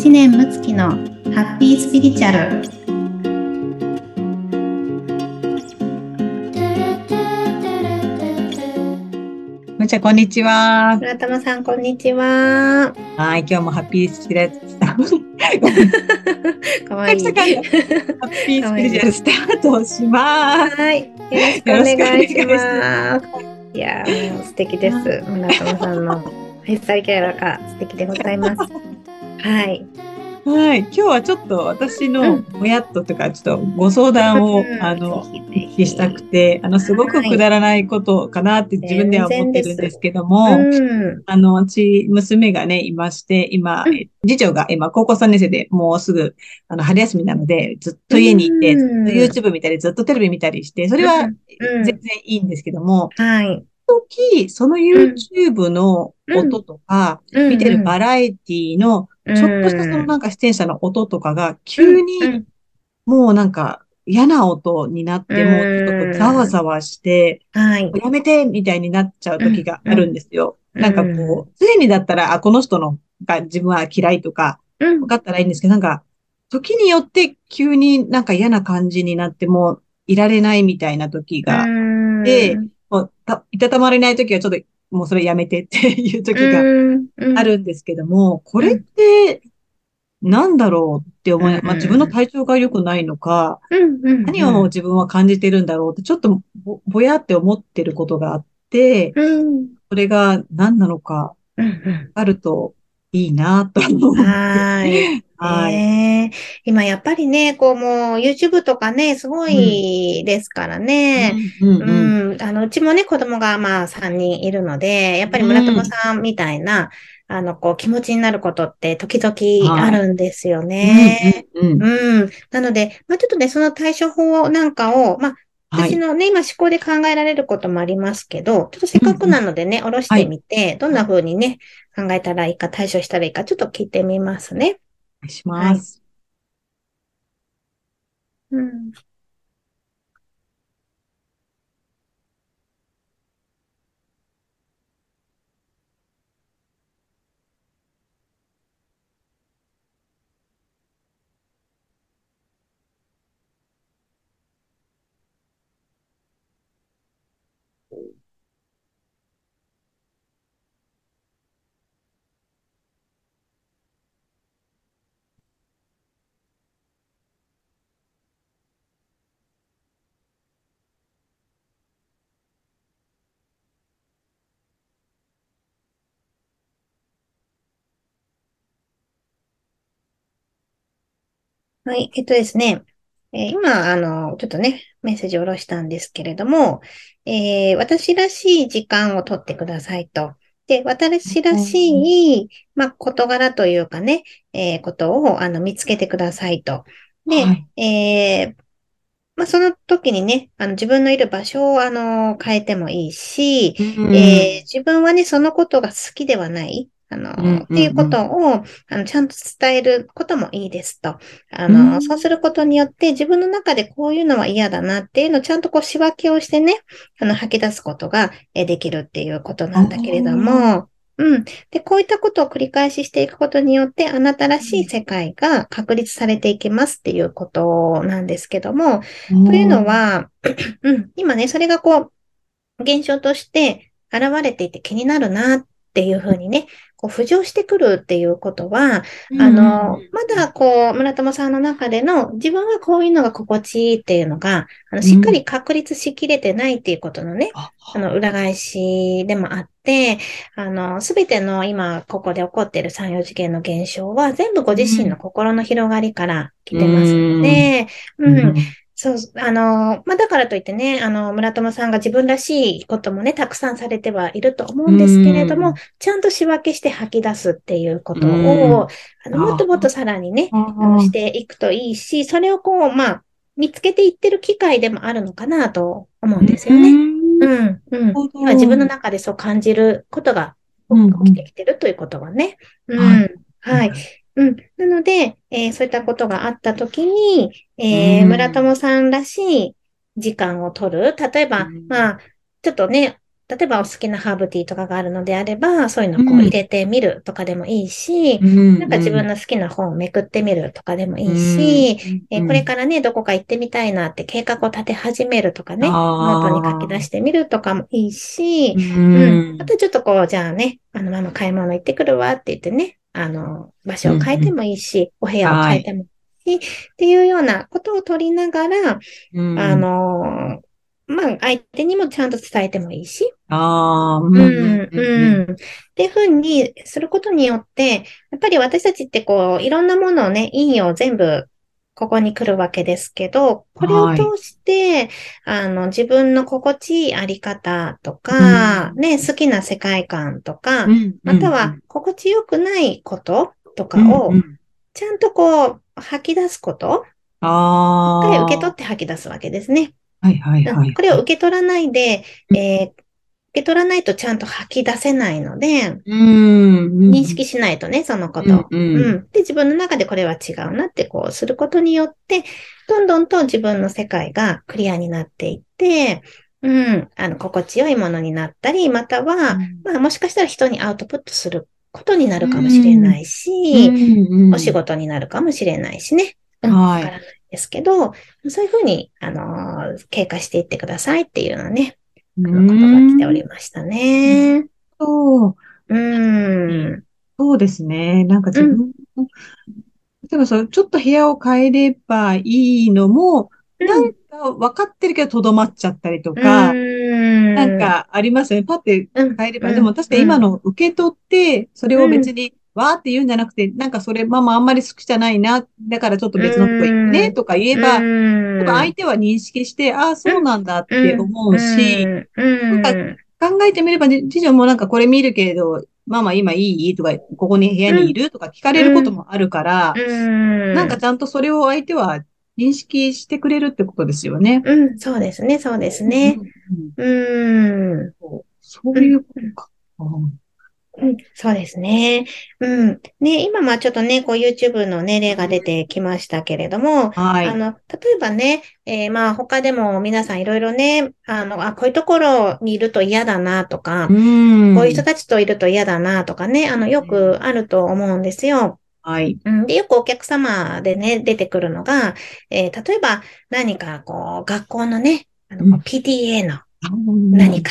知念睦月のハッピースピリチュアルむちゃこんにちは。村玉さんこんにちははい、今日もハッピースピリチュアル。かわいいハッピースピリチュアルスタートします。はいよろしくお願いしますいやーもう素敵です村玉さんのフェイスサイキャラが素敵でございますはい。はい、今日はちょっと私のもやっととか、ちょっとご相談を、あの、ぜおひぜひ聞きしたくて、あの、すごくくだらないことかなって自分では思ってるんですけども、うん。あの、うち、娘がね、いまして、今うん、次女が今、高校3年生で、もうすぐ、あの、春休みなので、ずっと家にいて、ずっうんと YouTube 見たり、ずっとテレビ見たりして、それはうん。全然いいんですけども、はい。時、その YouTube の音とか、見てるバラエティの、ちょっとしたそのなんか出演者の音とかが、急うんにもうなんか嫌な音になって、もうちょっとざわざわして、はい。やめてみたいになっちゃう時があるんですよ。うん。なんかこう、常にだったら、あ、この人のが自分は嫌いとか、うん。分かったらいいんですけど、なんか、時によって急になんか嫌な感じになって、もういられないみたいな時が、でもうたいたたまれない時はちょっと、もうそれやめてっていう時があるんですけども、これって、なんだろうって思い、まあ、自分の体調が良くないのか、何を自分は感じてるんだろうって、ちょっとぼぼやって思ってることがあって、それが何なのか、あるといいなと思って。はい。はい。今やっぱりね、こうもう YouTube とかね、すごいですからね。うんううんん、あの、うちもね、子供がまあ3人いるので、やっぱり村友さんみたいな、あの、こう気持ちになることって時々あるんですよね。うんうんうん。なので、まあちょっとね、その対処法なんかを、まあはい。私のね、今思考で考えられることもありますけど、ちょっとせっかくなのでね、おろしてみて、どんな風にね、考えたらいいか、対処したらいいか、ちょっと聞いてみますね。お願いします。うん。はい、えっとですね、えー今、あの、ちょっとね、メッセージを下ろしたんですけれども、えー私らしい時間をとってくださいと。で、私らしい、まあ、事柄というかね、えーことを、あの、見つけてくださいと。で、はいえーまあ、その時にね、あの、自分のいる場所を、あの、変えてもいいし、うんえー自分はね、そのことが好きではない、あの、うんうんうん。っていうことを、あの、ちゃんと伝えることもいいですと。あうの、ん。そうすることによって、自分の中でこういうのは嫌だなっていうのをちゃんとこう仕分けをしてね、あの、吐き出すことがえーできるっていうことなんだけれども、うん。で、こういったことを繰り返ししていくことによって、あなたらしい世界が確立されていきますっていうことなんですけども、というの、は、うん、今ね、それがこう、現象として現れていて気になるなっていうふうにね、こう浮上してくるっていうことは、うん。あの、まだこう、村友さんの中での自分はこういうのが心地いいっていうのが、あのしっかり確立しきれてないっていうことのね、ああの、裏返しでもあって、あの、すべての今、ここで起こっている産業事件の現象は、全部ご自身の心の広がりから来てますので、うん、そう、あの、まあ、だからといってね、あの、村友さんが自分らしいこともね、たくさんされてはいると思うんですけれどうんも、ちゃんと仕分けして吐き出すっていうことうんを、あの、もっともっとさらにね、あのしていくといいし、それをこう、まあ、見つけていってる機会でもあるのかなと思うんですよね。うん、うん。なるほど今自分の中でそう感じることがうん起きてきてるということはね。うん。ははい。うん。なので、えーそういったことがあったときに、えーうん。村友さんらしい時間を取る。例えば、うん。まあ、ちょっとね、例えばお好きなハーブティーとかがあるのであれば、そういうのをこう入れてみるとかでもいいし、うん。なんか自分の好きな本をめくってみるとかでもいいし、うん。えこれからね、どこか行ってみたいなって計画を立て始めるとかね、ノートに書き出してみるとかもいいし、ううん。ん。あとちょっとこう、じゃあね、あの、ママ買い物行ってくるわって言ってね、あの、場所を変えてもいいし、お部屋を変えてもいいし、っていうようなことを取りながら、うん。あの、まあ、相手にもちゃんと伝えてもいいし、ああ、ううん、うん。っていうふうにすることによって、やっぱり私たちってこう、いろんなものをね、陰陽全部、ここに来るわけですけど、これを通して、あの、自分の心地いいあり方とか、うんね、好きな世界観とか、うんまたは、心地よくないこととかをちゃんとこう、吐き出すこと、ああ。受け取って吐き出すわけですね。はいはいはい。これを受け取らないで、うんえー受け取らないとちゃんと吐き出せないので、うん。認識しないとね、そのことを。うんうんうん。で、自分の中でこれは違うなってこうすることによって、どんどんと自分の世界がクリアになっていって、うん、あの、心地よいものになったり、または、まあ、もしかしたら人にアウトプットすることになるかもしれないし、お仕事になるかもしれないしね。うん、はいですけど、そういうふうに、あのー経過していってくださいっていうようなね、あの、ことが来ておりましたね。そう。うん。そうですね。なんか自分の、例えばそう、ちょっと部屋を変えればいいのも、なんか分かってるけどとどまっちゃったりとか、うんなん、かありますよね。パッてうん変えれば。うんでも確かに今の受け取って、それを別にわーって言うんじゃなくて、なんかそれママあんまり好きじゃないな。だからちょっと別のとこ行くねとか言えば、相手は認識して、ああ、そうなんだって思うし、うん、なん考えてみれば、ね、次女もなんかこれ見るけれど、ママ今いい？とか、ここに部屋にいる？とか聞かれることもあるから、うん、なんかちゃんとそれを相手は認識してくれるってことですよね。うん、そうですね、そうですね。うんうんうん。そうそういうことか。うんうん、そうですね。うん。ね、今まあちょっとね、こう YouTube のね、例が出てきましたけれども、はい。あの、例えばね、えーまあ他でも皆さんいろいろね、あの、あ、こういうところにいると嫌だなとか、うんこういう人たちといると嫌だなとかね、あの、よくあると思うんですよ。はい。うん、で、よくお客様でね、出てくるのが、えー例えば何かこう、学校のね、あの、うん PTA の何か、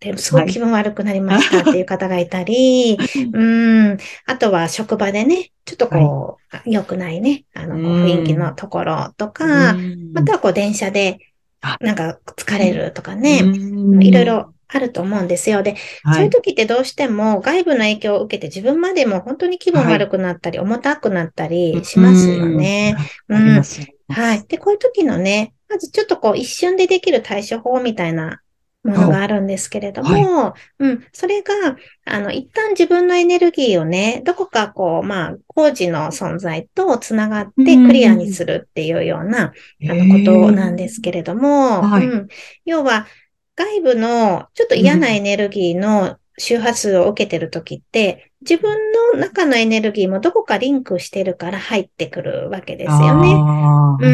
ですごく気分悪くなりましたっていう方がいたり、うん、あとは職場でね、ちょっとこう、良くないね、あの、雰囲気のところとか、うん。またはこう電車であ、なんか疲れるとかね、うん。いろいろあると思うんですよ。で、はい。そういう時ってどうしても外部の影響を受けて自分までも本当に気分悪くなったり、重たくなったりしますよね。うん。はい。で、こういう時のね、まずちょっとこう一瞬でできる対処法みたいなものがあるんですけれども、うん、それが、あの、一旦自分のエネルギーをね、どこかこう、まあ、工事の存在とつながってクリアにするっていうような、あの、ことなんですけれども、はい。うん、要は、外部のちょっと嫌なエネルギーの周波数を受けてる時って、自分の中のエネルギーもどこかリンクしてるから入ってくるわけですよね。う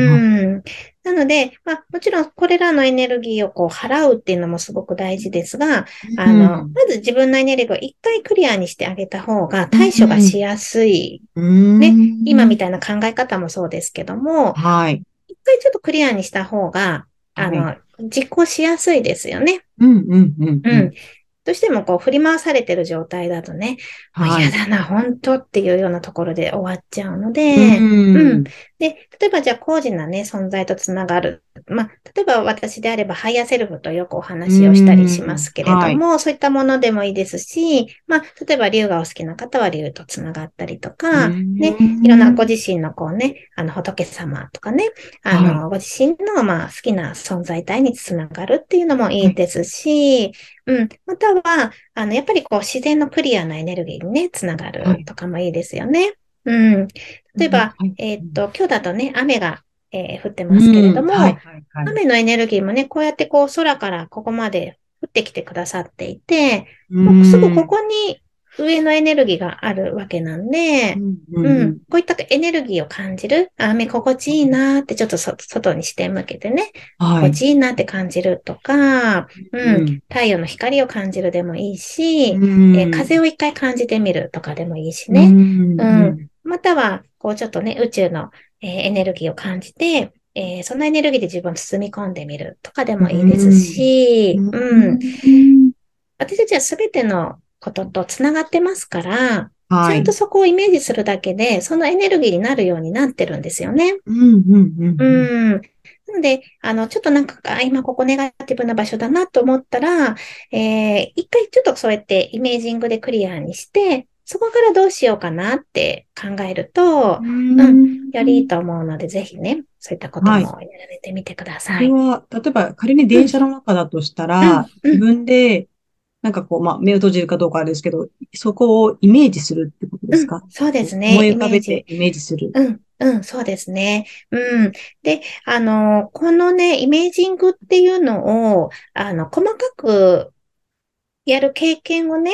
ん。なので、まあ、もちろんこれらのエネルギーをこう払うっていうのもすごく大事ですが、あの、うんまず自分のエネルギーを一回クリアにしてあげた方が対処がしやすい。うんね今みたいな考え方もそうですけども、はい。一回ちょっとクリアにした方が、あの、は実行しやすいですよね。うんうんうんうん。どうしてもこう振り回されてる状態だとね、もうはい嫌だな、本当っていうようなところで終わっちゃうので、うんうんで、例えばじゃあ高次なね、存在とつながる。まあ、例えば私であればハイヤーセルフとよくお話をしたりしますけれども、そういったものでもいいですし、まあ、例えば竜がお好きな方は竜とつながったりとか、ね、いろんなご自身のこうね、あの仏様とかね、あの、ご自身のまあ好きな存在体につながるっていうのもいいですし、うん、または、あの、やっぱりこう自然のクリアなエネルギーにね、つながるとかもいいですよね。うん。例えば、はい。えーっと、今日だとね、雨が、えー降ってますけれども、うんはいはいはい。雨のエネルギーもね、こうやってこう空からここまで降ってきてくださっていて、うん。もうすぐここに上のエネルギーがあるわけなんで、うん、うん、こういったエネルギーを感じる、あ、目心地いいなってちょっと外に視点向けてね、はい、心地いいなって感じるとか、うん、太陽の光を感じるでもいいし、えー、風を一回感じてみるとかでもいいしね。うん。または、こうちょっとね、宇宙の、えー、エネルギーを感じて、えー、そのエネルギーで自分を包み込んでみるとかでもいいですし、うん。私たちはすべてのことと繋がってますから、はい、ちゃんとそこをイメージするだけで、そのエネルギーになるようになってるんですよね。うん、うん、うん。うん。なので、あの、ちょっとなんか、今ここネガティブな場所だなと思ったら、えー、一回ちょっとそうやってイメージングでクリアにして、そこからどうしようかなって考えると、うん、うん、よりいいと思うので、ぜひね、そういったこともやられてみてください。はい、これは、例えば仮に電車の中だとしたら、うん、自分で、なんかこう、まあ、目を閉じるかどうかあれですけど、そこをイメージするってことですか、うん、そうですね。思い浮かべてイメージする。うん。うん、そうですね。うん。で、あの、このね、イメージングっていうのを、あの、細かくやる経験をね、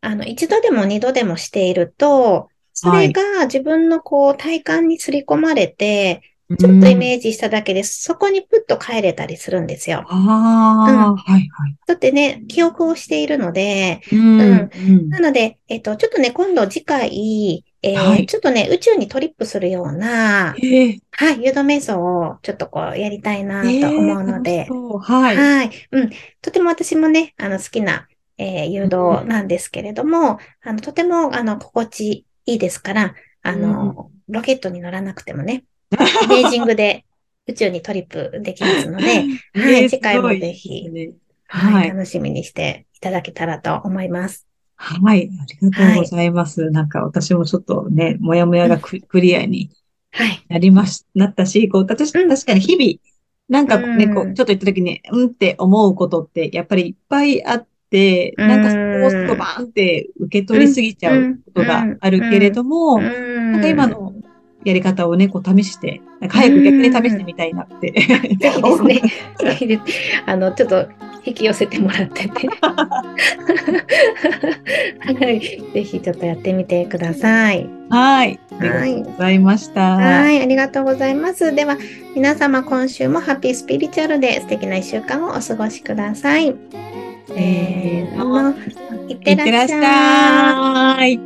あの、一度でも二度でもしていると、それが自分のこう体感にすり込まれて、ちょっとイメージしただけで、そこにプッと帰れたりするんですよ。ああ、うん、はいはい。だってね、記憶をしているので、うん、うん、なので、えっと、ちょっとね、今度次回、えーはい、ちょっとね、宇宙にトリップするような、えー、はい、誘導瞑想をちょっとこうやりたいなと思うので、えー、はい、はい。うん。とても私もね、あの好きな、えー、誘導なんですけれども、あの、とても、あの、心地いいですから、あの、ロケットに乗らなくてもね、ベージングで宇宙にトリップできますので、はい、次回もぜひ、ね、はい、楽しみにしていただけたらと思います。はい、ありがとうございます。はい、なんか私もちょっとね、もやもやがクリアになりまし、なったし、こう、私、確かに日々、なんかね、こう、ちょっと言った時に、うんって思うことって、やっぱりいっぱいあって、なんかそこをすとバーンって受け取りすぎちゃうことがあるけれども、なんか今のやり方をね、こう試して、なんか早く逆に試してみたいなって。ぜひですね。あの、ちょっと引き寄せてもらってて。はい。ぜひちょっとやってみてください。はい。ありがとうございました。はい。ありがとうございます。では、皆様今週もハッピースピリチュアルで素敵な一週間をお過ごしください。えー、いってらっしゃい。